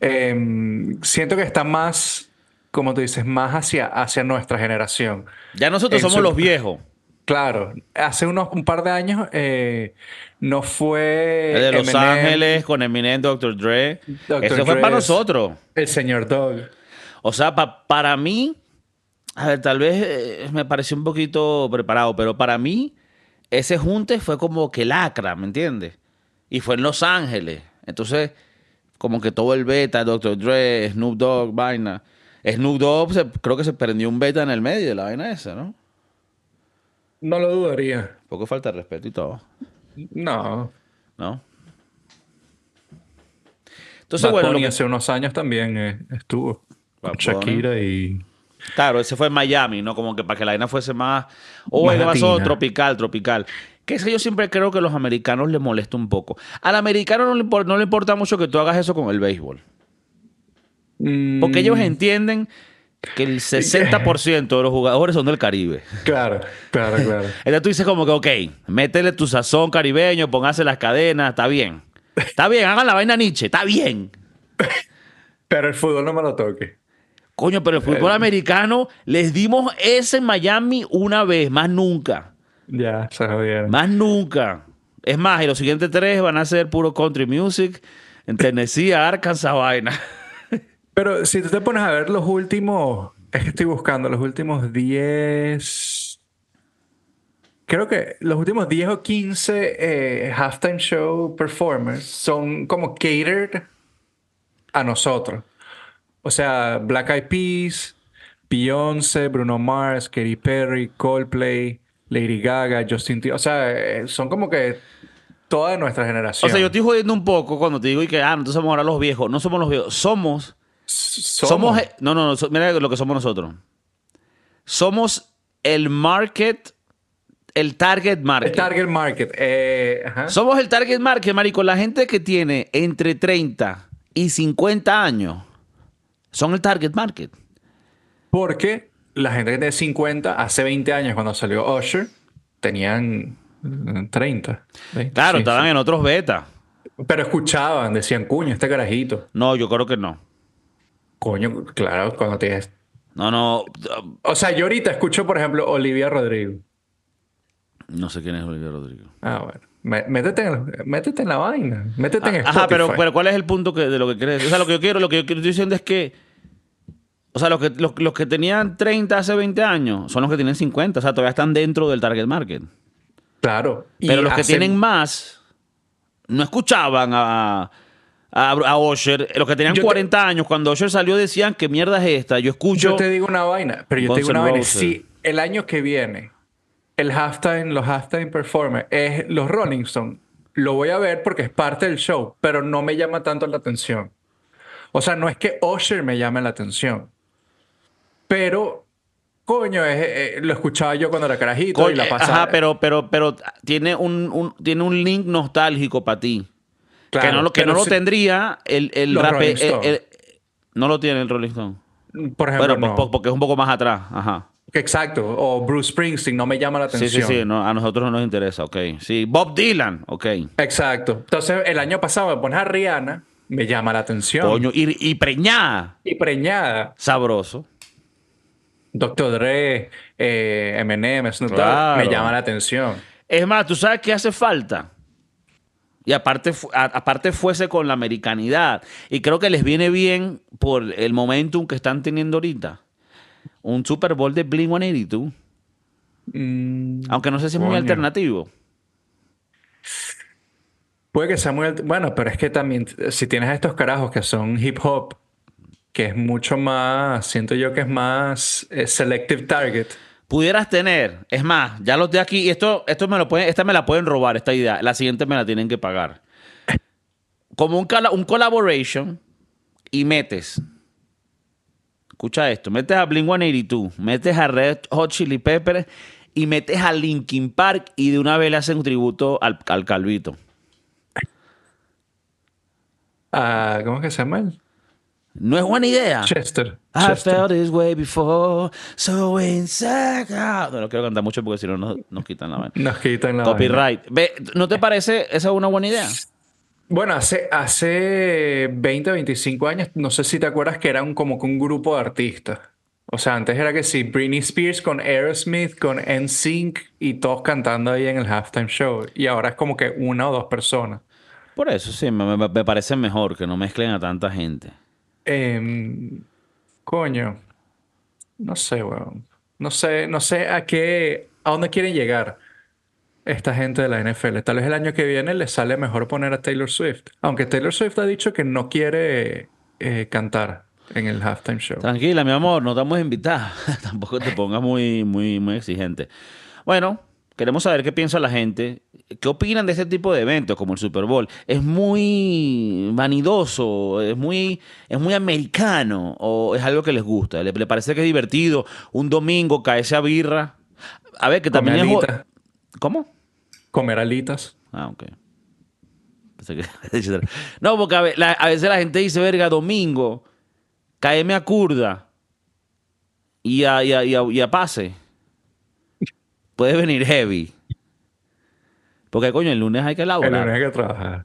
Em, siento que está más, como tú dices, más hacia, hacia nuestra generación. Ya nosotros en somos su- los viejos. Claro, hace unos un par de años eh, no fue El de Los Eminem, Ángeles con Eminem, Dr. Dre. Dr. Eso fue Dre para es- nosotros. el señor Dog. O sea, pa- para mí, a ver, tal vez eh, me pareció un poquito preparado, pero para mí ese junte fue como que lacra, ¿me entiendes? Y fue en Los Ángeles. Entonces, como que todo el beta, Dr. Dre, Snoop Dogg, vaina. Snoop Dogg se- creo que se prendió un beta en el medio de la vaina esa, ¿no? No lo dudaría. Poco falta de respeto y todo, No. ¿no? Entonces, Bad bueno, lo Bunny que- hace unos años también eh, estuvo con Shakira y Claro, ese fue en Miami, ¿no? Como que para que la vaina fuese más. O Más el vaso tropical, tropical. Que es que yo siempre creo que a los americanos les molesta un poco. Al americano no le, no le importa mucho que tú hagas eso con el béisbol. Porque ellos Mm, entienden que el 60% de los jugadores son del Caribe. Claro, claro, claro. Entonces tú dices como que, ok, métele tu sazón caribeño, póngase las cadenas, está bien. Está bien, hagan la vaina Nietzsche, está bien. Pero el fútbol no me lo toque. Coño, pero el Eh. fútbol americano les dimos ese en Miami una vez, más nunca. Ya, se jodieron. Más nunca. Es más, y los siguientes tres van a ser puro country music en Tennessee, Arkansas, vaina. Pero si tú te pones a ver los últimos, es que estoy buscando los últimos 10, creo que los últimos 10 o 15 eh, halftime show performers son como catered a nosotros. O sea, Black Eyed Peas, Beyoncé, Bruno Mars, Katy Perry, Coldplay, Lady Gaga, Justin Timberlake. O sea, eh, son como que toda nuestra O generación. sea, yo estoy jodiendo un poco cuando te digo y que, ah, entonces somos ahora los viejos. No somos los viejos, somos. Somos, Somos. eh, no, no, no. Mira lo que somos nosotros. Somos el market, el target market. el target market. eh, ajá. Somos el target market, marico. La gente que tiene entre 30 y 50 años son el target market. Porque la gente que tiene 50, hace 20 años cuando salió Usher, tenían eh, 30. 20, Claro, sí, estaban sí. en otros betas. Pero escuchaban, decían, cuño, este carajito. No, yo creo que no. Coño, claro, cuando tienes... No, no. O sea, yo ahorita escucho, por ejemplo, Olivia Rodrigo. No sé quién es Olivia Rodrigo. Ah, bueno. Mé- Métete en, métete en la vaina. Métete en Spotify. Ajá, pero, pero ¿cuál es el punto que, de lo que quieres? O sea, lo que yo quiero, lo que yo quiero estoy diciendo es que. O sea, los que, los, los que tenían 30 hace 20 años son los que tienen 50. O sea, todavía están dentro del target market. Claro. Y Pero los que tienen más no escuchaban a, a, a Usher. Los que tenían Yo te- 40 años, cuando Usher salió, decían que mierda es esta. Yo escucho. Yo te digo una vaina, pero yo Guns te digo una vaina. Roses. Si el año que viene el halftime, los halftime performers es los Rolling Stones, lo voy a ver porque es parte del show, pero no me llama tanto la atención. O sea, no es que Usher me llame la atención, pero coño, es- eh, lo escuchaba yo cuando era carajito y la eh, pasaba. Ajá, pero, pero, pero tiene un, un- tiene un link nostálgico para ti. Que no lo, que no lo si- tendría el, el Rolling el- no lo tiene el Rolling Stone. Por ejemplo, Bueno, pues, no. po- porque es un poco más atrás. Ajá. Exacto. O Bruce Springsteen no me llama la Sí, atención. sí, sí. no, a nosotros no nos interesa. Ok. Sí. Bob Dylan. Ok. Exacto. Entonces, el año pasado me pones a Rihanna, me llama la atención. Coño. Y, y preñada. Y preñada. Sabroso. Dr. Dre, eh, Eminem, Snoop Claro. me llama la atención. Es más, ¿tú sabes qué hace falta? Y aparte, a- aparte fuese con la americanidad. Y creo que les viene bien por el momentum que están teniendo ahorita. Un Super Bowl de Blink 182. Mm, Aunque no sé si es muy Coño. alternativo. puede que sea muy... Bueno, pero es que también, si tienes estos carajos que son hip hop, que es mucho más, siento yo que es más eh, selective target. Pudieras tener, es más, ya los de aquí, y esto, esto me lo pueden, esta me la pueden robar, esta idea. La siguiente me la tienen que pagar. Como un, un collaboration y metes. Escucha esto, metes a Blink 182, metes a Red Hot Chili Peppers y metes a Linkin Park y de una vez le hacen un tributo al, al Calvito. Ah, ¿Cómo es que se llama él? No es buena idea. Chester. I Chester. felt this way before, so inside out. No lo quiero cantar mucho porque si no nos, nos quitan la vaina. Nos quitan la vaina. Copyright. Ve, ¿No te parece esa una buena idea? Bueno, hace, hace 20, 25 años, no sé si te acuerdas que era un, como que un grupo de artistas. O sea, antes era que sí, Britney Spears con Aerosmith, con NSYNC y todos cantando ahí en el halftime show. Y ahora es como que una o dos personas. Por eso sí, me, me- me parece mejor que no mezclen a tanta gente. Em, coño, no sé, weón. No sé, no sé a qué, a dónde quieren llegar esta gente de la NFL. Tal vez el año que viene les sale mejor poner a Taylor Swift. Aunque Taylor Swift ha dicho que no quiere eh, cantar en el halftime show. Tranquila, mi amor, no estamos invitados. Tampoco te pongas muy, muy, muy exigente. Bueno, queremos saber qué piensa la gente. ¿Qué opinan de este tipo de eventos como el Super Bowl? ¿Es muy vanidoso? ¿Es muy, es muy americano? ¿O es algo que les gusta? ¿Le, le parece que es divertido? Un domingo caerse a birra. A ver, que Comer también es... jo- alitas. ¿Cómo? Comer alitas. Ah, ok. No, porque a ve- la- a veces la gente dice, verga, domingo, caeme a curda y a, y a- y a- y a pase. Puede venir heavy. Porque, coño, el lunes hay que El laburar. lunes hay que trabajar.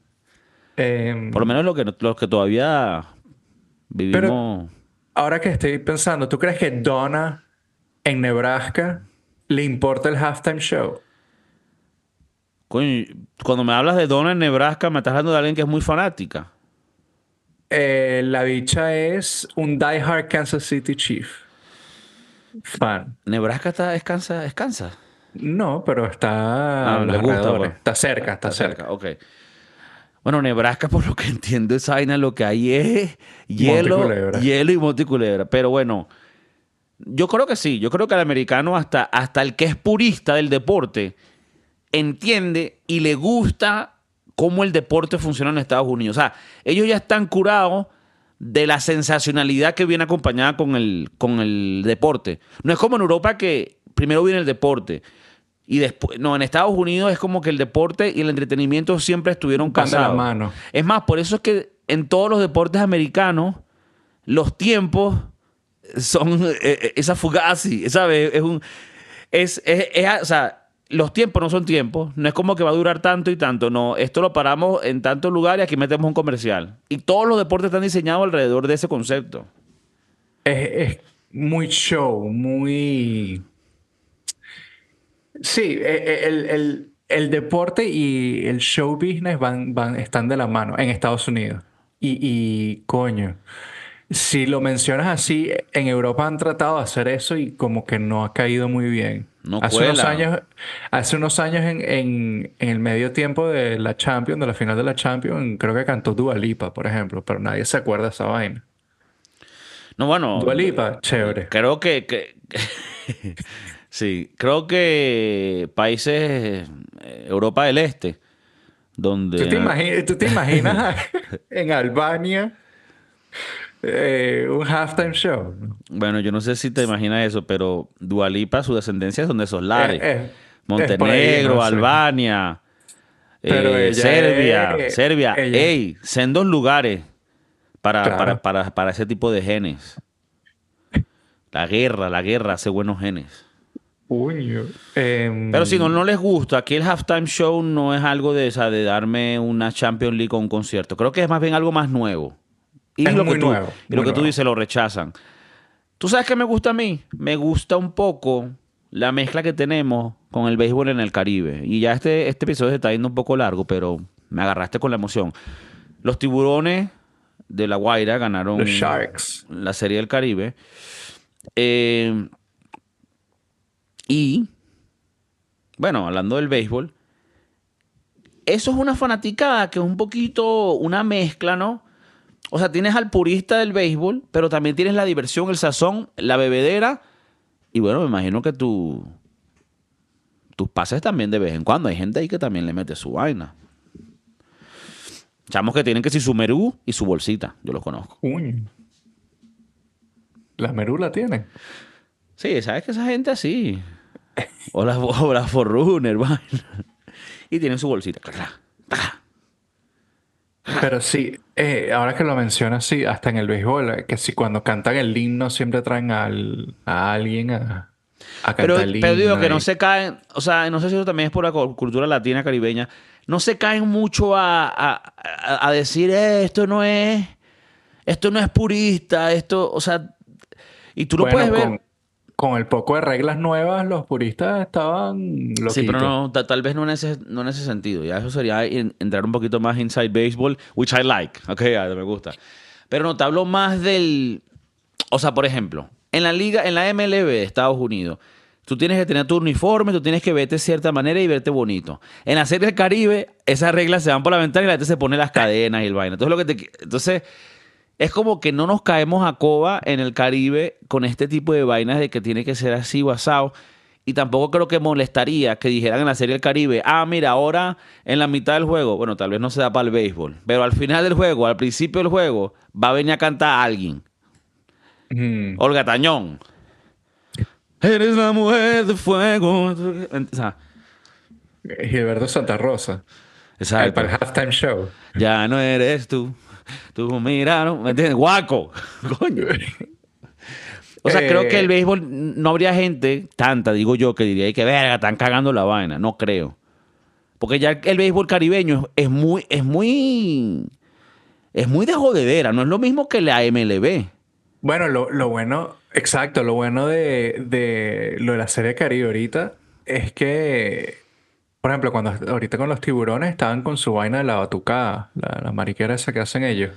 Em, Por lo menos que, los que todavía vivimos... ahora que estoy pensando, ¿tú crees que Donna en Nebraska le importa el halftime show? Coño, cuando me hablas de Donna en Nebraska, me estás hablando de alguien que es muy fanática. Eh, la bicha es un diehard Kansas City Chief. Fan. Nebraska está, es Kansas, es Kansas. No, pero está. Ah, le gusta, pues. Está cerca, está, cerca. Ok. Bueno, Nebraska, por lo que entiendo, esa vaina lo que hay es hielo, hielo y monticulebra. Pero bueno, yo creo que sí. Yo creo que el americano, hasta, hasta el que es purista del deporte, entiende y le gusta cómo el deporte funciona en Estados Unidos. O sea, ellos ya están curados de la sensacionalidad que viene acompañada con el, con el deporte. No es como en Europa que primero viene el deporte y después... No, en Estados Unidos es como que el deporte y el entretenimiento siempre estuvieron casados. mano. Es más, por eso es que en todos los deportes americanos los tiempos son eh, eh, esa fugazi, ¿sabes? Es un es, es- es- o sea, los tiempos no son tiempos, no es como que va a durar tanto y tanto, no, esto lo paramos en tantos lugares y aquí metemos un comercial. Y todos los deportes están diseñados alrededor de ese concepto. Es, es muy show, muy. Sí, e- e- el, el- el deporte y el show business van, van, están de la mano en Estados Unidos. Y, y coño, si lo mencionas así, en Europa han tratado de hacer eso y como que no ha caído muy bien. No hace unos años, hace unos años en, en- en el medio tiempo de la Champions, de la final de la Champions, creo que cantó Dua Lipa, por ejemplo, pero nadie se acuerda de esa vaina. No, bueno, Dua Lipa, chévere. creo que, que- sí, creo que países eh, Europa del Este donde ¿Tú te, imagi- tú te imaginas en Albania eh, un halftime show? Bueno, yo no sé si te imaginas eso, pero Dualipa, su descendencia son de esos lares. Eh, eh, Montenegro, ahí, no. Albania, Serbia, Serbia. ella- Ey, sendos lugares para, Claro. para, para, para ese tipo de genes. La guerra, la guerra hace buenos genes. Puño. Em, Pero si no, no les gusta, aquí el halftime show no es algo de, o sea, de darme una Champions League o un concierto. Creo que es más bien algo más nuevo. Y Es lo muy que tú, nuevo, y lo que tú dices lo rechazan. ¿Tú sabes qué me gusta a mí? Me gusta un poco la mezcla que tenemos con el béisbol en el Caribe. Y ya este, este episodio se está yendo un poco largo, pero me agarraste con la emoción. Los tiburones de La Guaira ganaron Sharks. la Serie del Caribe. Eh, y, bueno, hablando del béisbol, eso es una fanaticada que es un poquito una mezcla, ¿no? O sea, tienes al purista del béisbol, pero también tienes la diversión, el sazón, la bebedera. Y bueno, me imagino que tu, tus pases también de vez en cuando. Hay gente ahí que también le mete su vaina. Chamos que tienen que si su merú y su bolsita. Yo los conozco. Puño. La merula tiene. Sí, sabes que esa gente así. O las o Forerunner, vaina. Y tienen su bolsita. Pero sí, Eh, ahora que lo mencionas, sí, hasta en el béisbol, eh, que si cuando cantan el himno siempre traen al, a alguien a, a cantar Pero, el pero digo himno que no se caen, o sea, no sé si eso también es por la cu- cultura latina caribeña, no se caen mucho a, a- a- a decir "Eh, esto no es, esto no es purista, esto, o sea, y tú lo Bueno, puedes ver. con, con el poco de reglas nuevas, los puristas estaban loquitos. Sí, pero no, ta- tal vez no en ese, no en ese sentido. Ya eso sería en- entrar un poquito más inside baseball, which I like. Ok, me gusta. Pero no, te hablo más del... O sea, por ejemplo, en la liga, en la MLB de Estados Unidos, tú tienes que tener tu uniforme, tú tienes que verte de cierta manera y verte bonito. En la Serie del Caribe, esas reglas se van por la ventana y la gente se pone las cadenas y el vaina. Entonces, lo que te... Entonces... Es como que no nos caemos a coba en el Caribe con este tipo de vainas de que tiene que ser así o asado. Y tampoco creo que molestaría que dijeran en la serie del Caribe, ah, mira, ahora en la mitad del juego, bueno, tal vez no se da para el béisbol, pero al final del juego, al principio del juego, va a venir a cantar alguien. Mm. Olga Tañón. Eres la mujer de fuego. O sea, Gilberto Santa Rosa. El, exacto. para el halftime show. Ya no eres tú. Tú miraron, ¿me entiendes? Guaco. Coño. O sea, creo que el Eh, béisbol no habría gente, tanta, digo yo, que diría que verga, están cagando la vaina. No creo. Porque ya el béisbol caribeño es muy, es muy, es muy de jodedera. No es lo mismo que la MLB. Bueno, lo, lo bueno, exacto, lo bueno de, de lo de la serie Caribe ahorita es que, por ejemplo, cuando ahorita con los tiburones estaban con su vaina de la batucada, la, la mariquera esa que hacen ellos.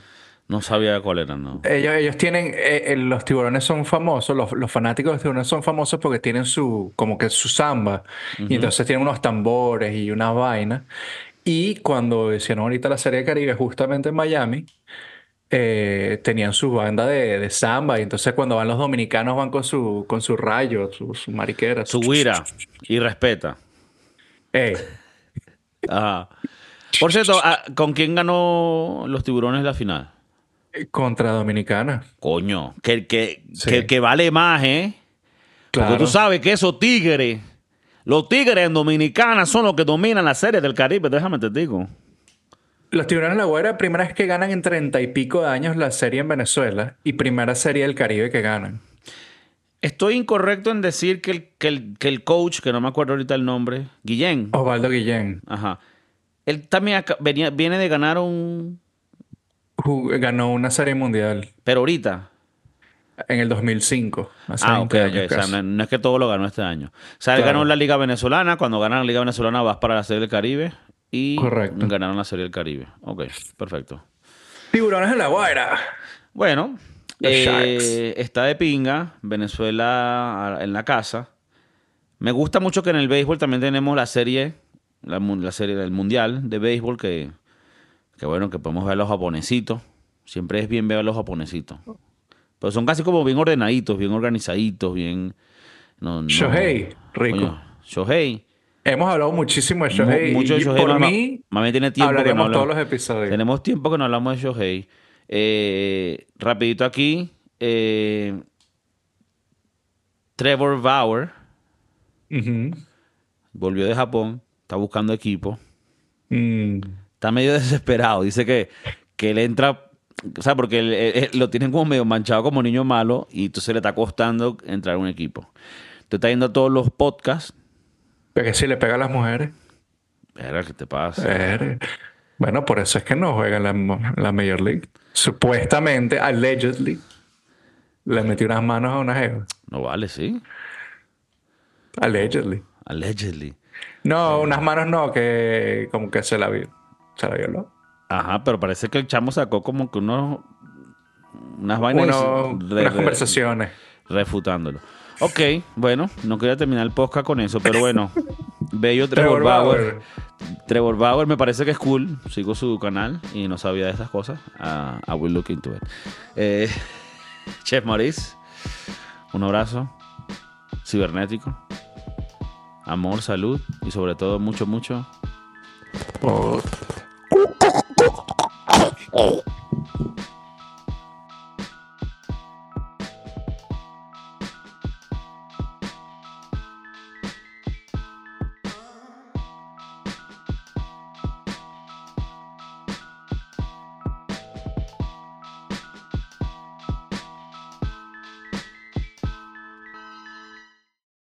No sabía cuál era, ¿no? Ellos, ellos tienen, eh, eh, los tiburones son famosos, los, los fanáticos de los tiburones son famosos porque tienen su, como que su samba, y entonces tienen unos tambores y unas vainas. Y cuando hicieron ahorita la serie de Caribe, justamente en Miami, eh, tenían su banda de, de samba, y entonces cuando van los dominicanos van con su, con su rayo, su, su mariquera. Su guira y respeta. Ajá. Por cierto, ah, ¿con quién ganó los tiburones la final? contra Dominicana. Coño, que, que, Sí. que, que vale más, ¿eh? Claro. Porque tú sabes que esos tigres, los tigres en Dominicana son los que dominan la serie del Caribe, déjame te digo. Los Tiburones de la Guaira, primera vez que ganan en treinta y pico de años la serie en Venezuela y primera serie del Caribe que ganan. Estoy incorrecto en decir que el, que el, que el coach, que no me acuerdo ahorita el nombre, Guillén, Osvaldo Guillén ajá, él también venía, viene de ganar un... ganó una serie mundial Pero ahorita. en el 2005. Hace Ah, ok, 20 ok. años O sea, no, es que todo lo ganó este año. O sea, él Claro. ganó la Liga Venezolana. Cuando ganan la Liga Venezolana vas para la Serie del Caribe. Y Correcto. ganaron la Serie del Caribe. Ok, perfecto. Tiburones de la Guaira. Bueno, eh, está de pinga. Venezuela en la casa. Me gusta mucho que en el béisbol también tenemos la serie, la, serie del Mundial de béisbol, que, que bueno, que podemos ver a los japonesitos. Siempre es bien ver a los japonesitos. Pero son casi como bien ordenaditos, bien organizaditos, bien... No, no- Shohei, rico. Coño, Shohei. Hemos hablado muchísimo de Shohei. Mu- mucho de y Shohei. Por mí, Mami tiene tiempo que no hablaremos todos los episodios. Tenemos tiempo que no hablamos de Shohei. Eh, rapidito aquí. eh, Trevor Bauer volvió de Japón. Está buscando equipo. Mm. Está medio desesperado. Dice que, que él entra... O sea, porque él- él- él lo tienen como medio manchado como niño malo y entonces le está costando entrar a un equipo. Entonces está yendo a todos los podcasts. Porque si le pega a las mujeres. Verga, ¿qué te pasa? Bueno, por eso es que no juega en la, la Major League. Supuestamente, allegedly, le metió unas manos a una jeva. No vale, sí. Allegedly. Allegedly. No, unas manos no, que como que se la vio. Se la violó. Ajá, pero parece que el chamo sacó como que unos... Unas vainas... Uno- re- unas re- conversaciones. refutándolo. Ok, bueno, no quería terminar el podcast con eso, pero bueno, bello Trevor, Trevor Bauer. Bauer. Trevor Bauer me parece que es cool. Sigo su canal y no sabía de estas cosas. Ah, I will look into it. Eh, Chef Maurice, un abrazo cibernético. Amor, salud y sobre todo mucho, mucho. Oh.